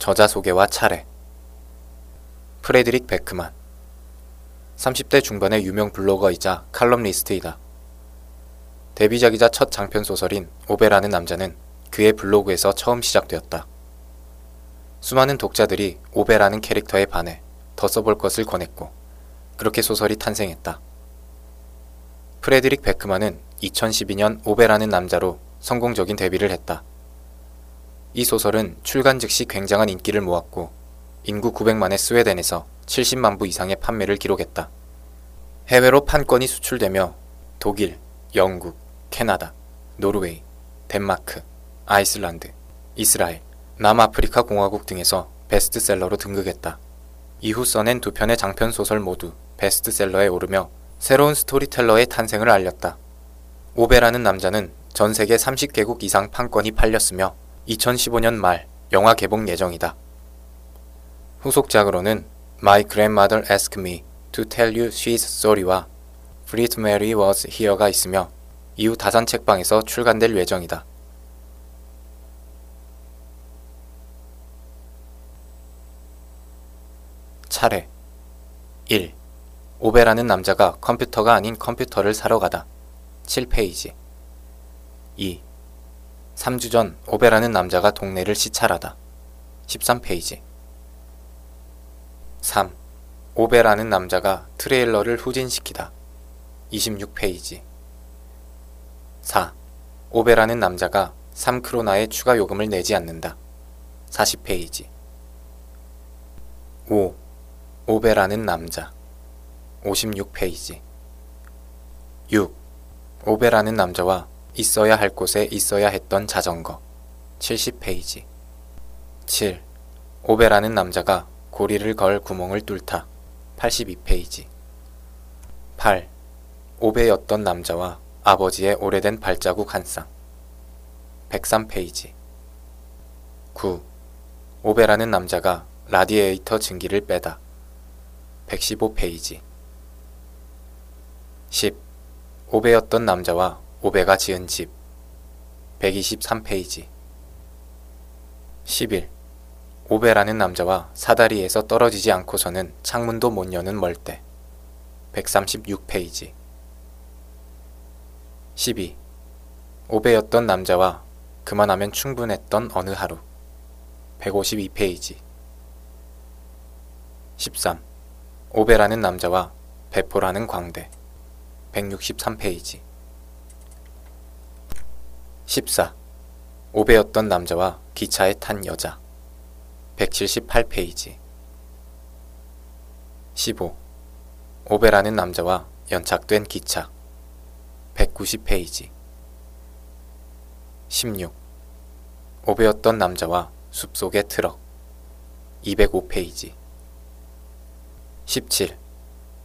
저자 소개와 차례 프레드릭 베크만 30대 중반의 유명 블로거이자 칼럼니스트이다. 데뷔작이자 첫 장편 소설인 오베라는 남자는 그의 블로그에서 처음 시작되었다. 수많은 독자들이 오베라는 캐릭터에 반해 더 써볼 것을 권했고 그렇게 소설이 탄생했다. 프레드릭 베크만은 2012년 오베라는 남자로 성공적인 데뷔를 했다. 이 소설은 출간 즉시 굉장한 인기를 모았고 인구 900만의 스웨덴에서 70만 부 이상의 판매를 기록했다. 해외로 판권이 수출되며 독일, 영국, 캐나다, 노르웨이, 덴마크, 아이슬란드, 이스라엘, 남아프리카 공화국 등에서 베스트셀러로 등극했다. 이후 써낸 두 편의 장편 소설 모두 베스트셀러에 오르며 새로운 스토리텔러의 탄생을 알렸다. 오베라는 남자는 전 세계 30개국 이상 판권이 팔렸으며 2015년 말 영화 개봉 예정이다. 후속작으로는 My Grandmother Asked Me to Tell You She's Sorry와 Fleet Mary Was Here가 있으며 이후 다산 책방에서 출간될 예정이다. 차례 1. 오베라는 남자가 컴퓨터가 아닌 컴퓨터를 사러 가다. 7페이지 2. 3주 전 오베라는 남자가 동네를 시찰하다. 13페이지 3. 오베라는 남자가 트레일러를 후진시키다. 26페이지 4. 오베라는 남자가 3크로나의 추가 요금을 내지 않는다. 40페이지 5. 오베라는 남자 56페이지 6. 오베라는 남자와 있어야 할 곳에 있어야 했던 자전거 70페이지 7. 오베라는 남자가 고리를 걸 구멍을 뚫다 82페이지 8. 오베였던 남자와 아버지의 오래된 발자국 한 쌍 103페이지 9. 오베라는 남자가 라디에이터 증기를 빼다 115페이지 10. 오베였던 남자와 오베가 지은 집. 123페이지. 11. 오베라는 남자와 사다리에서 떨어지지 않고서는 창문도 못 여는 멀대. 136페이지. 12. 오베였던 남자와 그만하면 충분했던 어느 하루. 152페이지. 13. 오베라는 남자와 배포라는 광대. 163페이지 14. 오베였던 남자와 기차에 탄 여자 178페이지 15. 오베라는 남자와 연착된 기차 190페이지 16. 오베였던 남자와 숲속의 트럭 205페이지 17.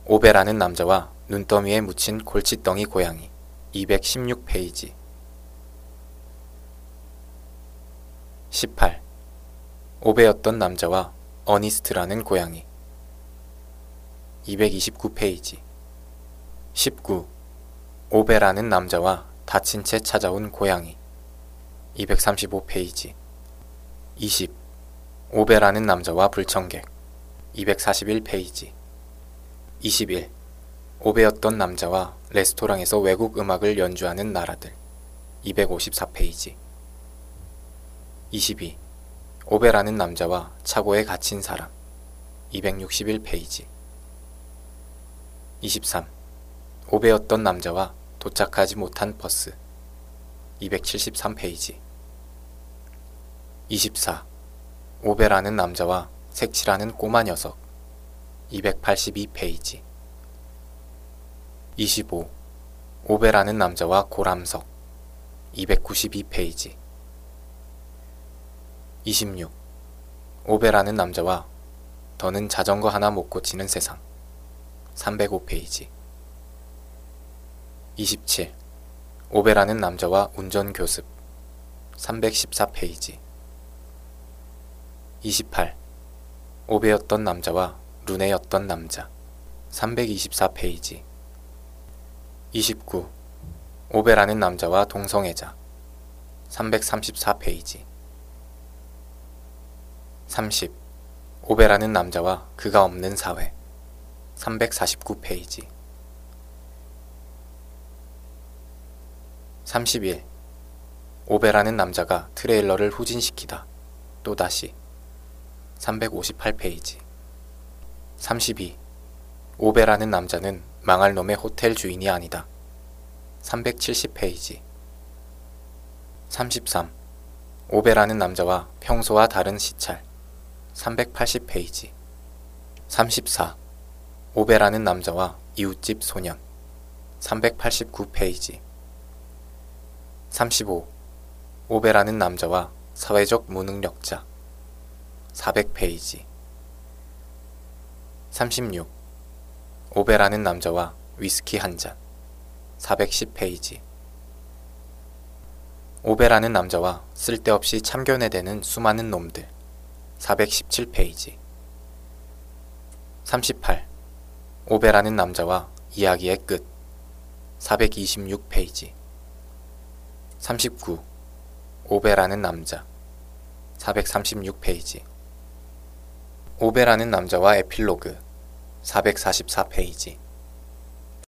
오베라는 남자와 눈더미에 묻힌 골칫덩이 고양이 216페이지 18. 오베였던 남자와 어니스트라는 고양이 229페이지 19. 오베라는 남자와 다친 채 찾아온 고양이 235페이지 20. 오베라는 남자와 불청객 241페이지 21. 오베였던 남자와 레스토랑에서 외국 음악을 연주하는 나라들 254페이지 22. 오베라는 남자와 차고에 갇힌 사람 261페이지 23. 오베였던 남자와 도착하지 못한 버스 273페이지 24. 오베라는 남자와 색칠하는 꼬마 녀석 282페이지 25. 오베라는 남자와 고람석 292페이지 26. 오베라는 남자와 더는 자전거 하나 못 고치는 세상 305페이지 27. 오베라는 남자와 운전 교습 314페이지 28. 오베였던 남자와 룬에였던 남자 324페이지 29. 오베라는 남자와 동성애자 334페이지 30. 오베라는 남자와 그가 없는 사회 349페이지 31. 오베라는 남자가 트레일러를 후진시키다. 또다시 358페이지 32. 오베라는 남자는 망할 놈의 호텔 주인이 아니다. 370페이지 33. 오베라는 남자와 평소와 다른 시찰 380페이지. 34. 오베라는 남자와 이웃집 소년. 389페이지. 35. 오베라는 남자와 사회적 무능력자. 400페이지. 36. 오베라는 남자와 위스키 한 잔. 410페이지. 오베라는 남자와 쓸데없이 참견해대는 수많은 놈들 417페이지. 38. 오베라는 남자와 이야기의 끝. 426페이지. 39. 오베라는 남자. 436페이지. 오베라는 남자와 에필로그. 444페이지